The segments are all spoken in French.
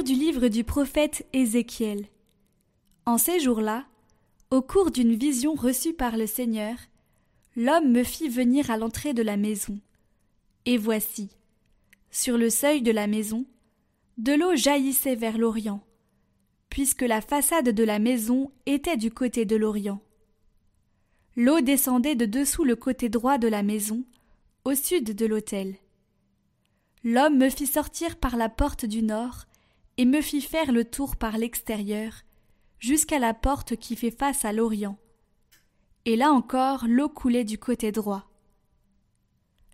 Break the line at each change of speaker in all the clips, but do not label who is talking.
Du livre du prophète Ézéchiel. En ces jours-là, au cours d'une vision reçue par le Seigneur, l'homme me fit venir à l'entrée de la maison. Et voici, sur le seuil de la maison, de l'eau jaillissait vers l'Orient, puisque la façade de la maison était du côté de l'Orient. L'eau descendait de dessous le côté droit de la maison, au sud de l'autel. L'homme me fit sortir par la porte du nord, et me fit faire le tour par l'extérieur, jusqu'à la porte qui fait face à l'Orient. Et là encore l'eau coulait du côté droit.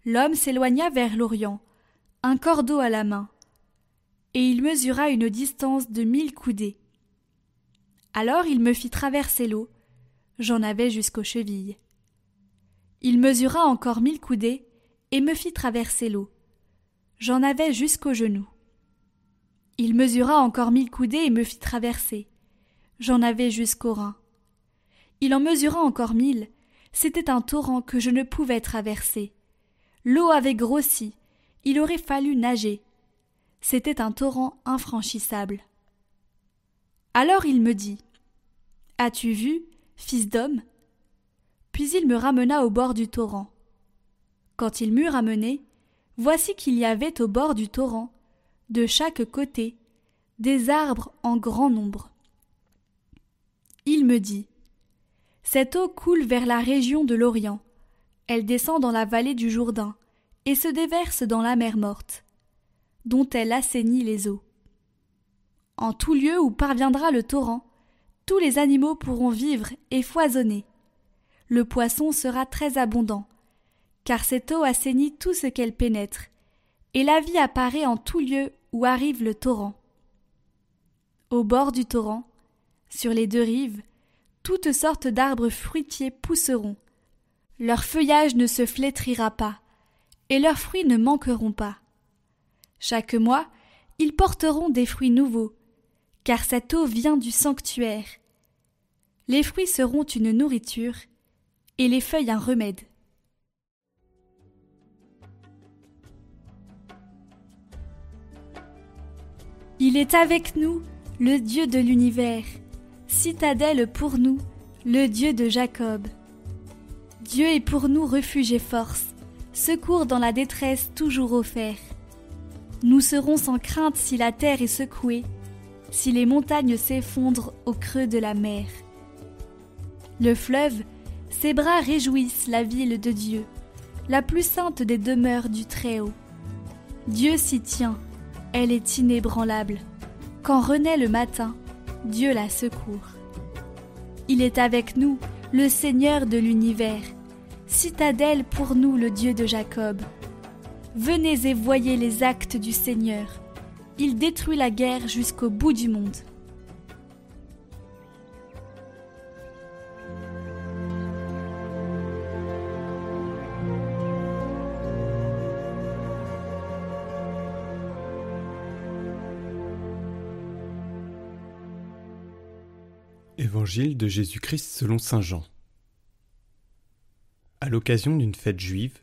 L'homme s'éloigna vers l'Orient, un cordeau à la main, et il mesura une distance de mille coudées. Alors il me fit traverser l'eau, j'en avais jusqu'aux chevilles. Il mesura encore mille coudées, et me fit traverser l'eau. J'en avais jusqu'aux genoux. Il mesura encore mille coudées et me fit traverser. J'en avais jusqu'aux reins. Il en mesura encore mille. C'était un torrent que je ne pouvais traverser. L'eau avait grossi. Il aurait fallu nager. C'était un torrent infranchissable. Alors il me dit As-tu vu, fils d'homme? Puis il me ramena au bord du torrent. Quand il m'eut ramené, Voici qu'il y avait au bord du torrent, de chaque côté, des arbres en grand nombre. Il me dit Cette eau coule vers la région de l'Orient. Elle descend dans la vallée du Jourdain et se déverse dans la mer morte, dont elle assainit les eaux. En tout lieu où parviendra le torrent, tous les animaux pourront vivre et foisonner. Le poisson sera très abondant, car cette eau assainit tout ce qu'elle pénètre, et la vie apparaît en tout lieu où arrive le torrent. Au bord du torrent, sur les deux rives, toutes sortes d'arbres fruitiers pousseront. Leur feuillage ne se flétrira pas, et leurs fruits ne manqueront pas. Chaque mois, ils porteront des fruits nouveaux, car cette eau vient du sanctuaire. Les fruits seront une nourriture, et les feuilles un remède. Il est avec nous, le Dieu de l'univers, citadelle pour nous, le Dieu de Jacob. Dieu est pour nous refuge et force, secours dans la détresse toujours offert. Nous serons sans crainte si la terre est secouée, si les montagnes s'effondrent au creux de la mer. Le fleuve, ses bras réjouissent la ville de Dieu, la plus sainte des demeures du Très-Haut. Dieu s'y tient, elle est inébranlable. Quand renaît le matin, Dieu la secourt. Il est avec nous, le Seigneur de l'univers, citadelle pour nous le Dieu de Jacob. Venez et voyez les actes du Seigneur. Il détruit la guerre jusqu'au bout du monde.
Évangile de Jésus-Christ selon Saint Jean. À l'occasion d'une fête juive,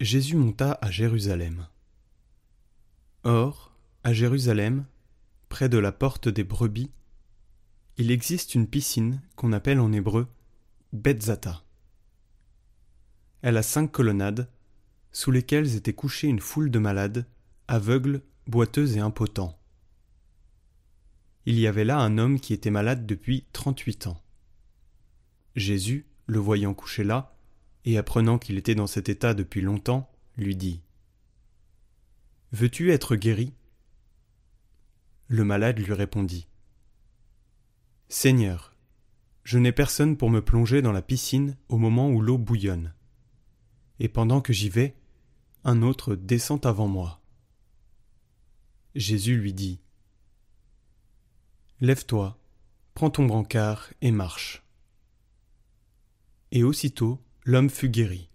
Jésus monta à Jérusalem. Or, à Jérusalem, près de la porte des brebis, il existe une piscine qu'on appelle en hébreu Betzata. Elle a cinq colonnades, sous lesquelles était couchée une foule de malades, aveugles, boiteux et impotents il y avait là un homme qui était malade depuis trente-huit ans. Jésus, le voyant couché là, et apprenant qu'il était dans cet état depuis longtemps, lui dit Veux-tu être guéri? Le malade lui répondit Seigneur, je n'ai personne pour me plonger dans la piscine au moment où l'eau bouillonne. Et pendant que j'y vais, un autre descend avant moi. Jésus lui dit Lève-toi, prends ton brancard et marche. Et aussitôt l'homme fut guéri.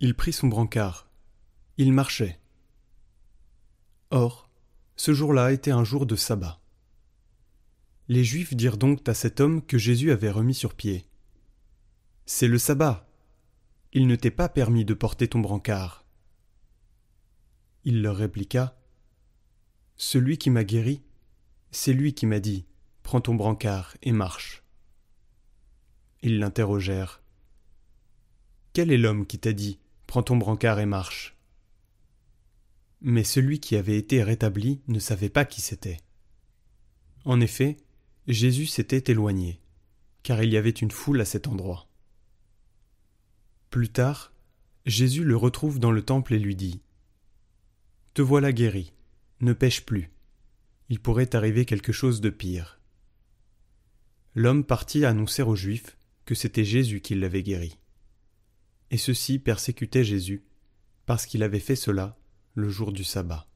Il prit son brancard. Il marchait. Or, ce jour-là était un jour de sabbat. Les Juifs dirent donc à cet homme que Jésus avait remis sur pied. C'est le sabbat. Il ne t'est pas permis de porter ton brancard. Il leur répliqua. Celui qui m'a guéri, c'est lui qui m'a dit Prends ton brancard et marche. Ils l'interrogèrent. Quel est l'homme qui t'a dit Prends ton brancard et marche? Mais celui qui avait été rétabli ne savait pas qui c'était. En effet, Jésus s'était éloigné, car il y avait une foule à cet endroit. Plus tard, Jésus le retrouve dans le temple et lui dit Te voilà guéri, ne pêche plus. Il pourrait arriver quelque chose de pire. L'homme partit annoncer aux Juifs que c'était Jésus qui l'avait guéri. Et ceux-ci persécutaient Jésus, parce qu'il avait fait cela le jour du sabbat.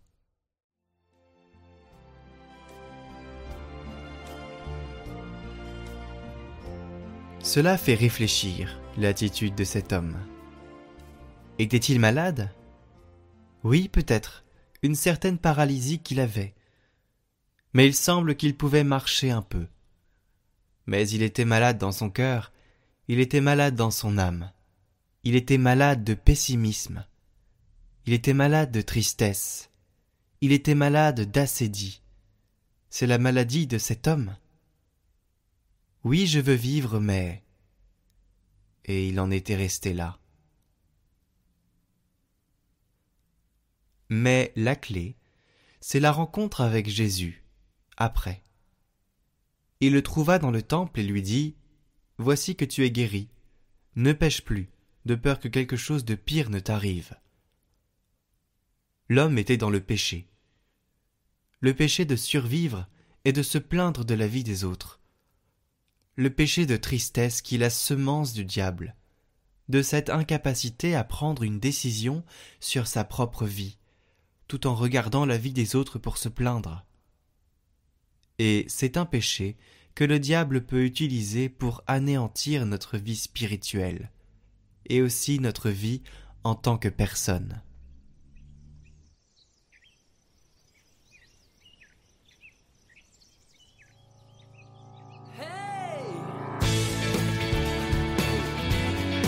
Cela fait réfléchir l'attitude de cet homme. Était-il malade? Oui, peut-être, une certaine paralysie qu'il avait. Mais il semble qu'il pouvait marcher un peu. Mais il était malade dans son cœur, il était malade dans son âme, il était malade de pessimisme, il était malade de tristesse, il était malade d'acédie. C'est la maladie de cet homme. Oui, je veux vivre, mais. Et il en était resté là. Mais la clé, c'est la rencontre avec Jésus, après. Il le trouva dans le temple et lui dit Voici que tu es guéri. Ne pêche plus, de peur que quelque chose de pire ne t'arrive. L'homme était dans le péché. Le péché de survivre et de se plaindre de la vie des autres le péché de tristesse qui est la semence du diable, de cette incapacité à prendre une décision sur sa propre vie, tout en regardant la vie des autres pour se plaindre. Et c'est un péché que le diable peut utiliser pour anéantir notre vie spirituelle, et aussi notre vie en tant que personne.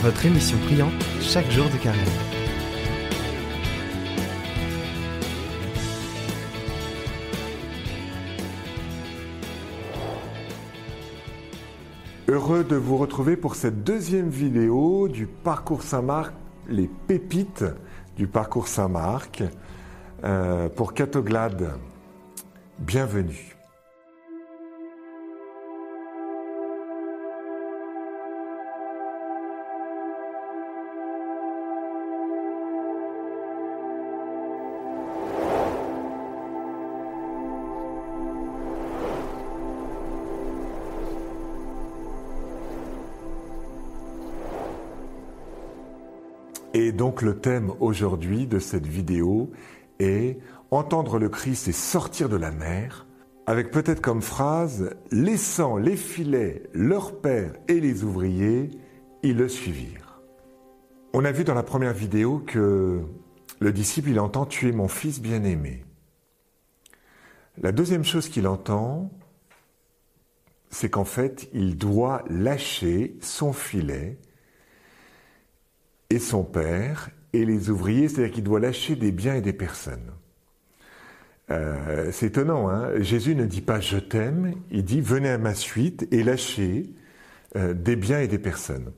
votre émission priante chaque jour de carême.
Heureux de vous retrouver pour cette deuxième vidéo du parcours Saint-Marc, les pépites du parcours Saint-Marc euh, pour Catoglade. Bienvenue. Et donc le thème aujourd'hui de cette vidéo est Entendre le Christ et sortir de la mer, avec peut-être comme phrase Laissant les filets, leur père et les ouvriers, ils le suivirent. On a vu dans la première vidéo que le disciple, il entend tuer mon fils bien-aimé. La deuxième chose qu'il entend, c'est qu'en fait, il doit lâcher son filet et son père et les ouvriers, c'est-à-dire qu'il doit lâcher des biens et des personnes. Euh, c'est étonnant, hein Jésus ne dit pas je t'aime, il dit venez à ma suite et lâchez euh, des biens et des personnes.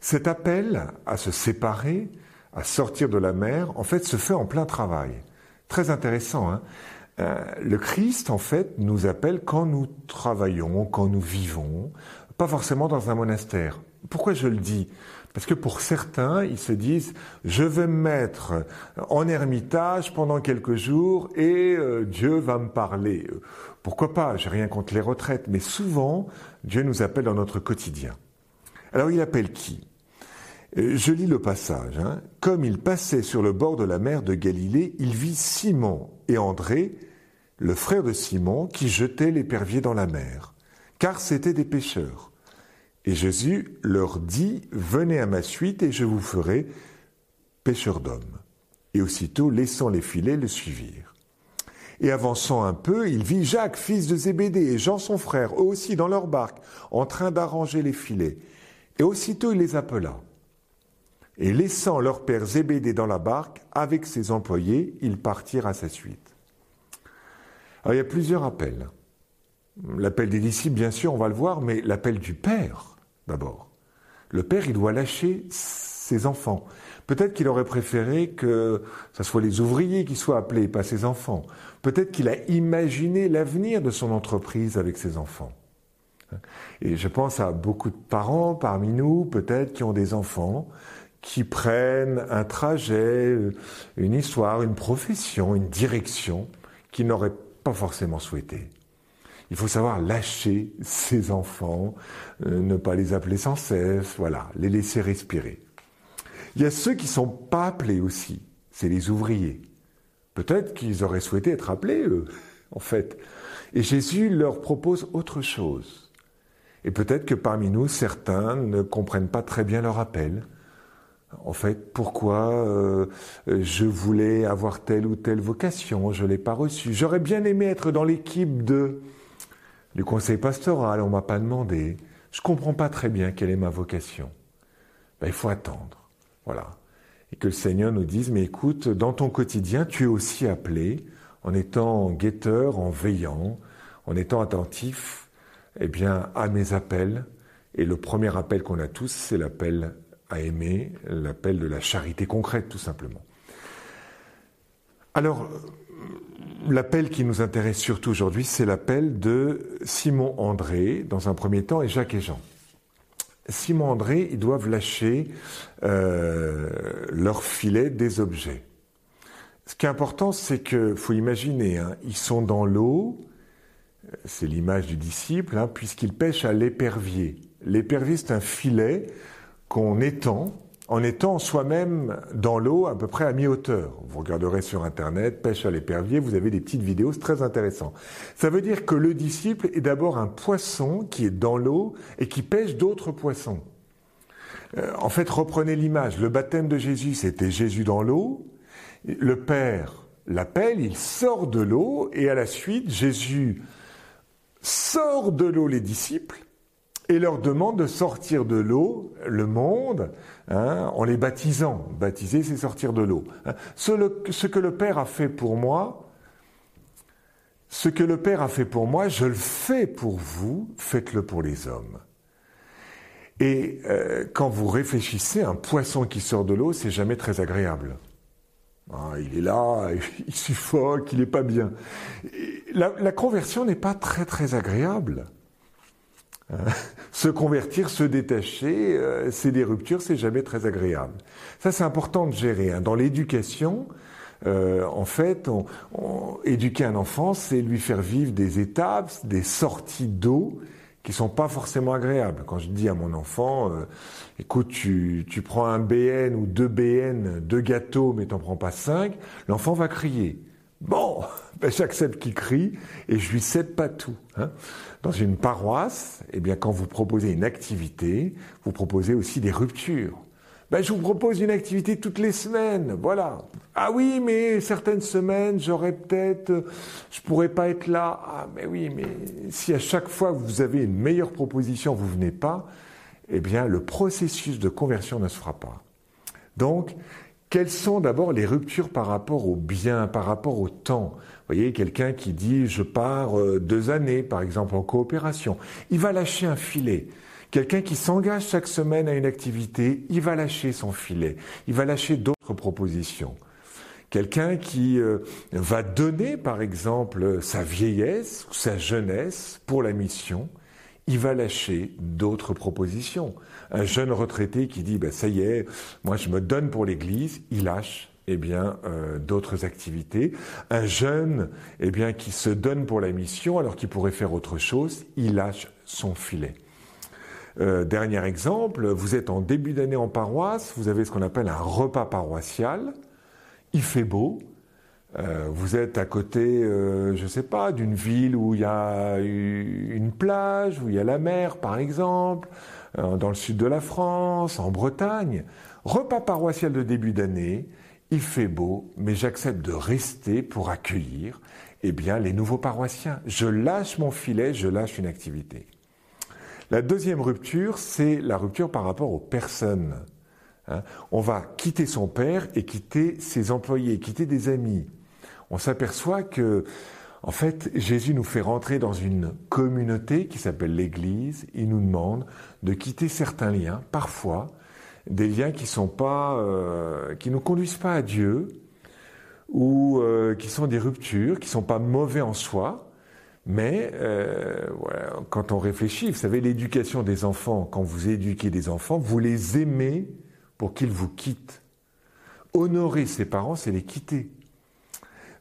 Cet appel à se séparer, à sortir de la mer, en fait, se fait en plein travail. Très intéressant. Hein euh, le Christ, en fait, nous appelle quand nous travaillons, quand nous vivons, pas forcément dans un monastère. Pourquoi je le dis? Parce que pour certains, ils se disent, je vais me mettre en ermitage pendant quelques jours et euh, Dieu va me parler. Pourquoi pas? J'ai rien contre les retraites, mais souvent, Dieu nous appelle dans notre quotidien. Alors il appelle qui? Euh, je lis le passage. Hein. Comme il passait sur le bord de la mer de Galilée, il vit Simon et André, le frère de Simon, qui jetaient l'épervier dans la mer, car c'étaient des pêcheurs. Et Jésus leur dit, Venez à ma suite et je vous ferai pêcheurs d'hommes. Et aussitôt, laissant les filets, le suivirent. Et avançant un peu, il vit Jacques, fils de Zébédée, et Jean son frère, eux aussi dans leur barque, en train d'arranger les filets. Et aussitôt il les appela. Et laissant leur père Zébédée dans la barque, avec ses employés, ils partirent à sa suite. Alors il y a plusieurs appels. L'appel des disciples, bien sûr, on va le voir, mais l'appel du Père, d'abord. Le Père, il doit lâcher ses enfants. Peut-être qu'il aurait préféré que ce soit les ouvriers qui soient appelés, pas ses enfants. Peut-être qu'il a imaginé l'avenir de son entreprise avec ses enfants. Et je pense à beaucoup de parents parmi nous, peut-être, qui ont des enfants, qui prennent un trajet, une histoire, une profession, une direction qu'ils n'auraient pas forcément souhaité. Il faut savoir lâcher ses enfants, euh, ne pas les appeler sans cesse, voilà, les laisser respirer. Il y a ceux qui ne sont pas appelés aussi, c'est les ouvriers. Peut-être qu'ils auraient souhaité être appelés, eux, en fait. Et Jésus leur propose autre chose. Et peut-être que parmi nous, certains ne comprennent pas très bien leur appel. En fait, pourquoi euh, je voulais avoir telle ou telle vocation, je ne l'ai pas reçue. J'aurais bien aimé être dans l'équipe de du conseil pastoral, on m'a pas demandé. Je comprends pas très bien quelle est ma vocation. Ben, il faut attendre. Voilà. Et que le Seigneur nous dise, mais écoute, dans ton quotidien, tu es aussi appelé, en étant guetteur, en veillant, en étant attentif, eh bien, à mes appels. Et le premier appel qu'on a tous, c'est l'appel à aimer, l'appel de la charité concrète, tout simplement. Alors, l'appel qui nous intéresse surtout aujourd'hui, c'est l'appel de Simon André, dans un premier temps, et Jacques et Jean. Simon André, ils doivent lâcher euh, leur filet des objets. Ce qui est important, c'est que, faut imaginer, hein, ils sont dans l'eau, c'est l'image du disciple, hein, puisqu'ils pêchent à l'épervier. L'épervier, c'est un filet qu'on étend en étant soi-même dans l'eau à peu près à mi-hauteur. Vous regarderez sur Internet, pêche à l'épervier, vous avez des petites vidéos, c'est très intéressant. Ça veut dire que le disciple est d'abord un poisson qui est dans l'eau et qui pêche d'autres poissons. Euh, en fait, reprenez l'image. Le baptême de Jésus, c'était Jésus dans l'eau. Le Père l'appelle, il sort de l'eau et à la suite, Jésus sort de l'eau les disciples et leur demande de sortir de l'eau, le monde, hein, en les baptisant. Baptiser, c'est sortir de l'eau. Hein. Ce, que le Père a fait pour moi, ce que le Père a fait pour moi, je le fais pour vous, faites-le pour les hommes. Et euh, quand vous réfléchissez, un poisson qui sort de l'eau, c'est jamais très agréable. Ah, il est là, il suffoque, il n'est pas bien. La, conversion n'est pas très très agréable. Euh, se convertir, se détacher, euh, c'est des ruptures, c'est jamais très agréable. Ça, c'est important de gérer. Hein. Dans l'éducation, euh, en fait, on, éduquer un enfant, c'est lui faire vivre des étapes, des sorties d'eau qui sont pas forcément agréables. Quand je dis à mon enfant, écoute, tu, tu prends un BN ou deux BN, deux gâteaux, mais t'en prends pas cinq, l'enfant va crier. Bon, ben j'accepte qu'il crie et je lui cède pas tout. Hein. Dans une paroisse, eh bien, quand vous proposez une activité, vous proposez aussi des ruptures. Ben, je vous propose une activité toutes les semaines, voilà. Ah oui, mais certaines semaines, j'aurais peut-être, je pourrais pas être là. Ah, mais oui, mais si à chaque fois vous avez une meilleure proposition, vous venez pas, eh bien, le processus de conversion ne se fera pas. Donc, quelles sont d'abord les ruptures par rapport au bien, par rapport au temps? Vous voyez, quelqu'un qui dit je pars euh, deux années, par exemple, en coopération, il va lâcher un filet. Quelqu'un qui s'engage chaque semaine à une activité, il va lâcher son filet, il va lâcher d'autres propositions. Quelqu'un qui euh, va donner, par exemple, sa vieillesse ou sa jeunesse pour la mission, il va lâcher d'autres propositions. Un jeune retraité qui dit, ben, ça y est, moi je me donne pour l'Église, il lâche eh bien euh, d'autres activités. Un jeune eh bien qui se donne pour la mission alors qu'il pourrait faire autre chose, il lâche son filet. Euh, dernier exemple, vous êtes en début d'année en paroisse, vous avez ce qu'on appelle un repas paroissial, il fait beau, euh, vous êtes à côté, euh, je ne sais pas, d'une ville où il y a une plage, où il y a la mer, par exemple, euh, dans le sud de la France, en Bretagne. Repas paroissial de début d'année, il fait beau, mais j'accepte de rester pour accueillir eh bien, les nouveaux paroissiens. Je lâche mon filet, je lâche une activité. La deuxième rupture, c'est la rupture par rapport aux personnes. Hein. on va quitter son père et quitter ses employés, quitter des amis on s'aperçoit que En fait, Jésus nous fait rentrer dans une communauté qui s'appelle l'Église. Il nous demande de quitter certains liens, parfois des liens qui sont pas, euh, qui nous conduisent pas à Dieu, ou euh, qui sont des ruptures, qui sont pas mauvais en soi, mais euh, quand on réfléchit, vous savez, l'éducation des enfants, quand vous éduquez des enfants, vous les aimez pour qu'ils vous quittent. Honorer ses parents, c'est les quitter.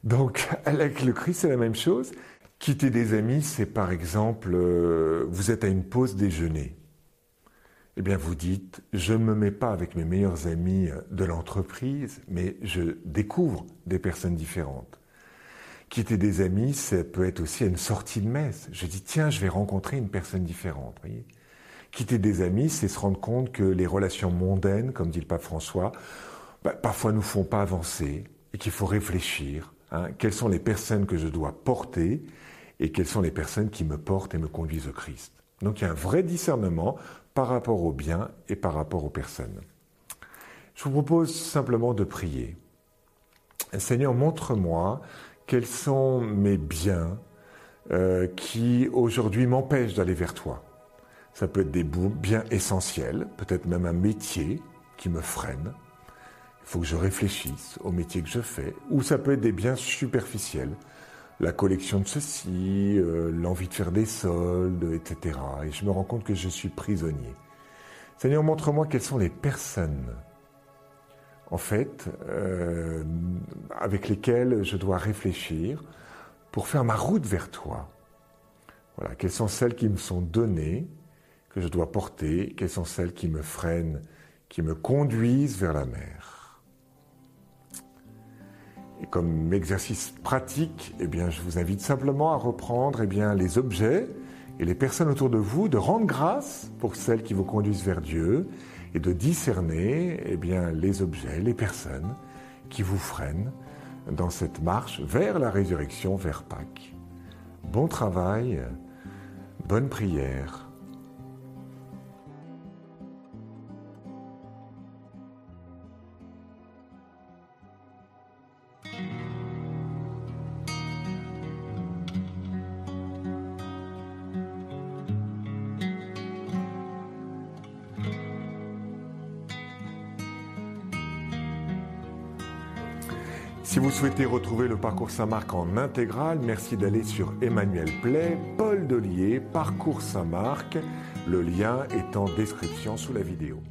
Donc, avec le Christ, c'est la même chose. Quitter des amis, c'est par exemple, euh, vous êtes à une pause déjeuner. Eh bien, vous dites, je ne me mets pas avec mes meilleurs amis de l'entreprise, mais je découvre des personnes différentes. Quitter des amis, ça peut être aussi une sortie de messe. Je dis, tiens, je vais rencontrer une personne différente. Quitter des amis, c'est se rendre compte que les relations mondaines, comme dit le pape François, bah, parfois nous font pas avancer et qu'il faut réfléchir. Hein, quelles sont les personnes que je dois porter et quelles sont les personnes qui me portent et me conduisent au Christ. Donc il y a un vrai discernement par rapport aux biens et par rapport aux personnes. Je vous propose simplement de prier. Seigneur, montre-moi quels sont mes biens euh, qui aujourd'hui m'empêchent d'aller vers toi. Ça peut être des biens essentiels, peut-être même un métier qui me freine. Faut que je réfléchisse au métier que je fais. Ou ça peut être des biens superficiels, la collection de ceci, euh, l'envie de faire des soldes, etc. Et je me rends compte que je suis prisonnier. Seigneur, montre-moi quelles sont les personnes en fait, euh, avec lesquels je dois réfléchir pour faire ma route vers toi. Voilà, quelles sont celles qui me sont données, que je dois porter, quelles sont celles qui me freinent, qui me conduisent vers la mer. Et comme exercice pratique, eh bien, je vous invite simplement à reprendre eh bien, les objets et les personnes autour de vous, de rendre grâce pour celles qui vous conduisent vers Dieu et de discerner eh bien, les objets, les personnes qui vous freinent dans cette marche vers la résurrection, vers Pâques. Bon travail, bonne prière. Si vous souhaitez retrouver le parcours Saint-Marc en intégral, merci d'aller sur Emmanuel Play, Paul Delier, Parcours Saint-Marc. Le lien est en description sous la vidéo.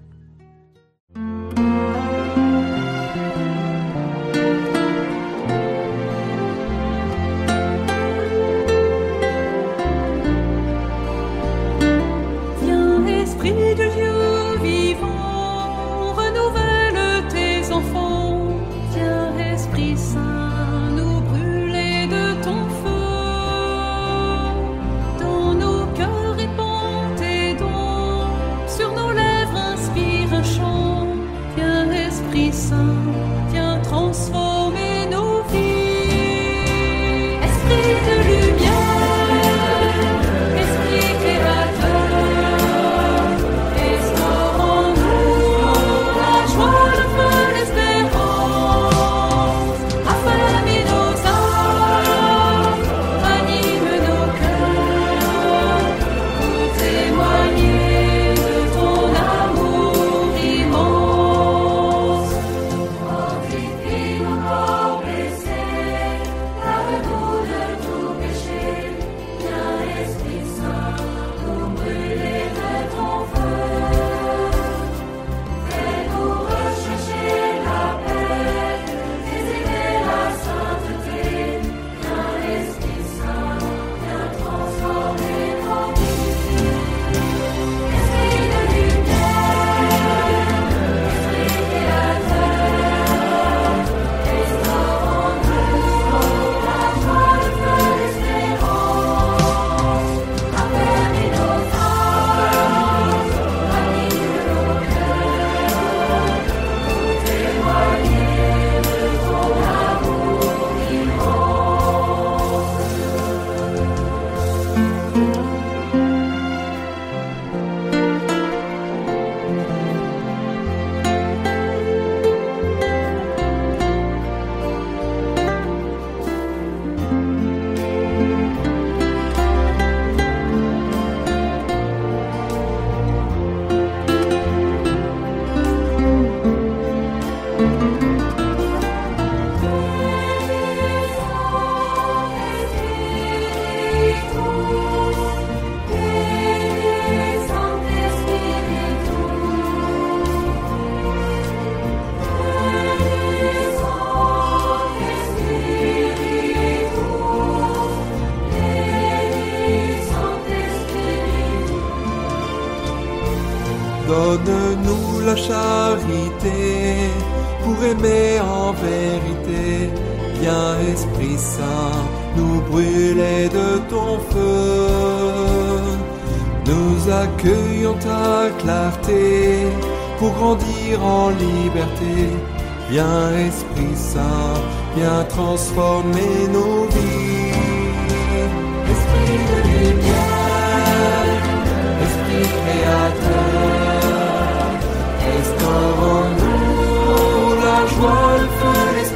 Aimer en vérité. Viens Esprit Saint, nous brûler de ton feu. Nous accueillons ta clarté pour grandir en liberté. Viens Esprit Saint, viens transformer nos vies. Esprit de lumière, Esprit créateur, restaurons one foot is